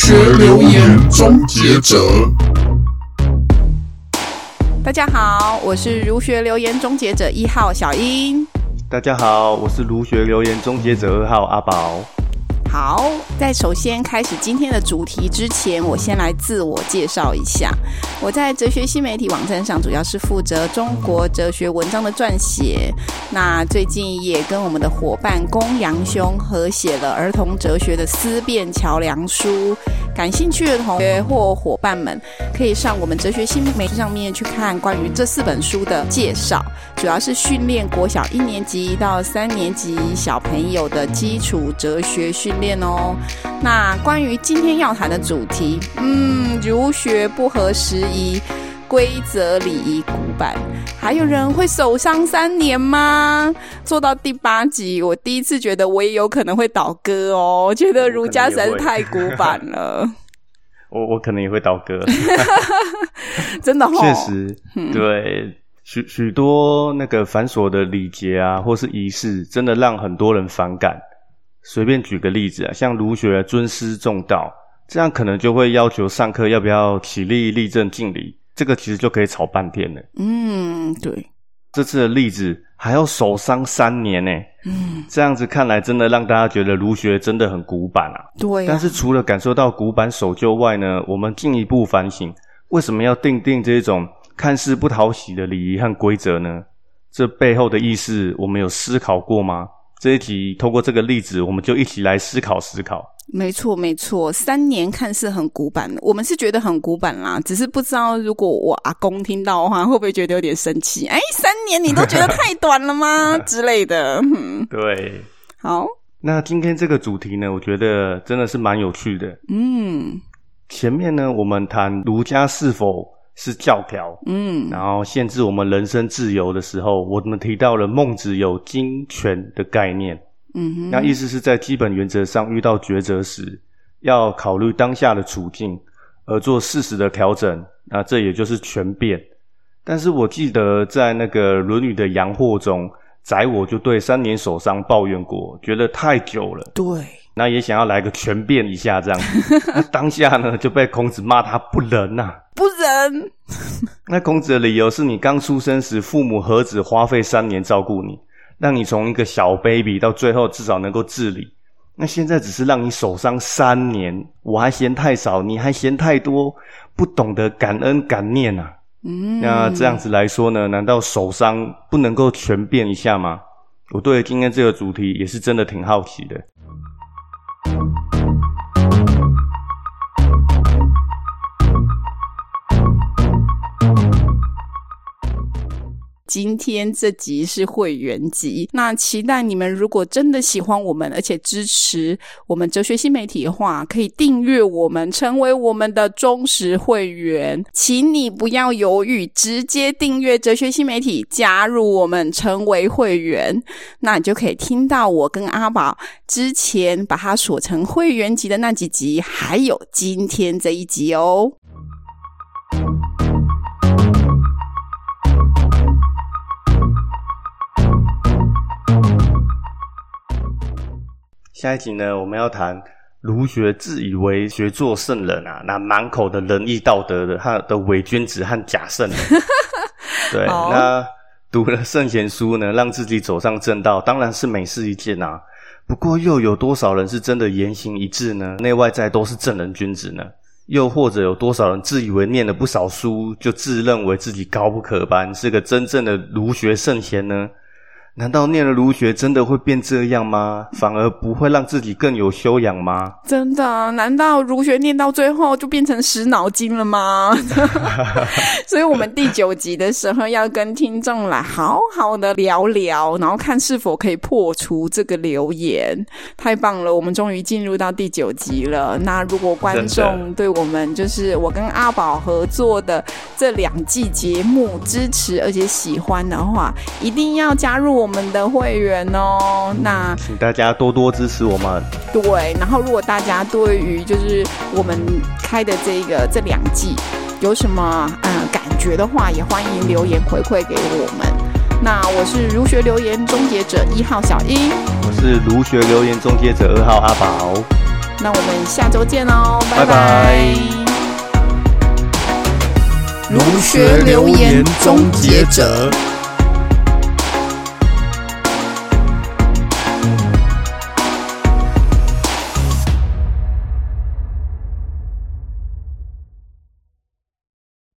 学留言终结者。大家好，我是儒学留言终结者一号小英。大家好，我是儒学留言终结者二号阿宝。好，在首先开始今天的主题之前，我先来自我介绍一下。我在哲学新媒体网站上，主要是负责中国哲学文章的撰写。那最近也跟我们的伙伴公羊兄合写了儿童哲学的思辨桥梁书。感兴趣的同学或伙伴们，可以上我们哲学新媒体上面去看关于这四本书的介绍。主要是训练国小一年级到三年级小朋友的基础哲学训练哦。那关于今天要谈的主题，嗯，儒学不合时宜，规则礼仪古板，还有人会守丧三年吗？做到第八集，我第一次觉得我也有可能会倒戈哦。我觉得儒家实在是太古板了。我我可能也会倒戈，真的哦，确实，对。许许多那个繁琐的礼节啊，或是仪式，真的让很多人反感。随便举个例子啊，像儒学尊师重道，这样可能就会要求上课要不要起立立正敬礼，这个其实就可以吵半天了。嗯，对。这次的例子还要守丧三年呢。嗯，这样子看来，真的让大家觉得儒学真的很古板啊。对啊。但是除了感受到古板守旧外呢，我们进一步反省，为什么要定定这种看似不讨喜的礼仪和规则呢？这背后的意思，我们有思考过吗？这一集透过这个例子，我们就一起来思考思考。没错，没错，三年看似很古板，我们是觉得很古板啦，只是不知道如果我阿公听到的话，会不会觉得有点生气？哎，三年你都觉得太短了吗？之类的。嗯，对。好，那今天这个主题呢，我觉得真的是蛮有趣的。嗯，前面呢，我们谈儒家是否是教条，嗯，然后限制我们人身自由的时候，我们提到了孟子有经权的概念，嗯哼，那意思是在基本原则上遇到抉择时，要考虑当下的处境而做适时的调整，那这也就是权变。但是我记得在那个《论语》的阳货中，宰我就对三年守丧抱怨过，觉得太久了，对，那也想要来个权变一下这样子，那当下呢就被孔子骂他不仁呐、啊。不仁，那孔子的理由是你刚出生时，父母何止花费三年照顾你，让你从一个小 baby 到最后至少能够自理。那现在只是让你守伤三年，我还嫌太少，你还嫌太多，不懂得感恩感念啊。嗯，那这样子来说呢，难道守伤不能够全变一下吗？我对今天这个主题也是真的挺好奇的。今天这集是会员集，那期待你们如果真的喜欢我们，而且支持我们哲学新媒体的话，可以订阅我们，成为我们的忠实会员。请你不要犹豫，直接订阅哲学新媒体，加入我们，成为会员，那你就可以听到我跟阿宝之前把它锁成会员集的那几集，还有今天这一集哦。下一集呢，我们要谈儒学自以为学做圣人啊，那满口的仁义道德的他的伪君子和假圣人。对，那读了圣贤书呢，让自己走上正道，当然是美事一件啊。不过又有多少人是真的言行一致呢？内外在都是正人君子呢？又或者有多少人自以为念了不少书，就自认为自己高不可攀，是个真正的儒学圣贤呢？难道念了儒学真的会变这样吗？反而不会让自己更有修养吗？真的？难道儒学念到最后就变成死脑筋了吗？所以，我们第九集的时候要跟听众来好好的聊聊，然后看是否可以破除这个留言。太棒了，我们终于进入到第九集了。那如果观众对我们就是我跟阿宝合作的这两季节目支持而且喜欢的话，一定要加入我们。我们的会员哦，那请大家多多支持我们。对，然后如果大家对于就是我们开的这个这两季有什么嗯感觉的话，也欢迎留言回馈给我们。那我是儒学留言终结者一号小英，我是儒学留言终结者二号阿宝。那我们下周见喽，拜拜。拜拜。儒学留言终结者。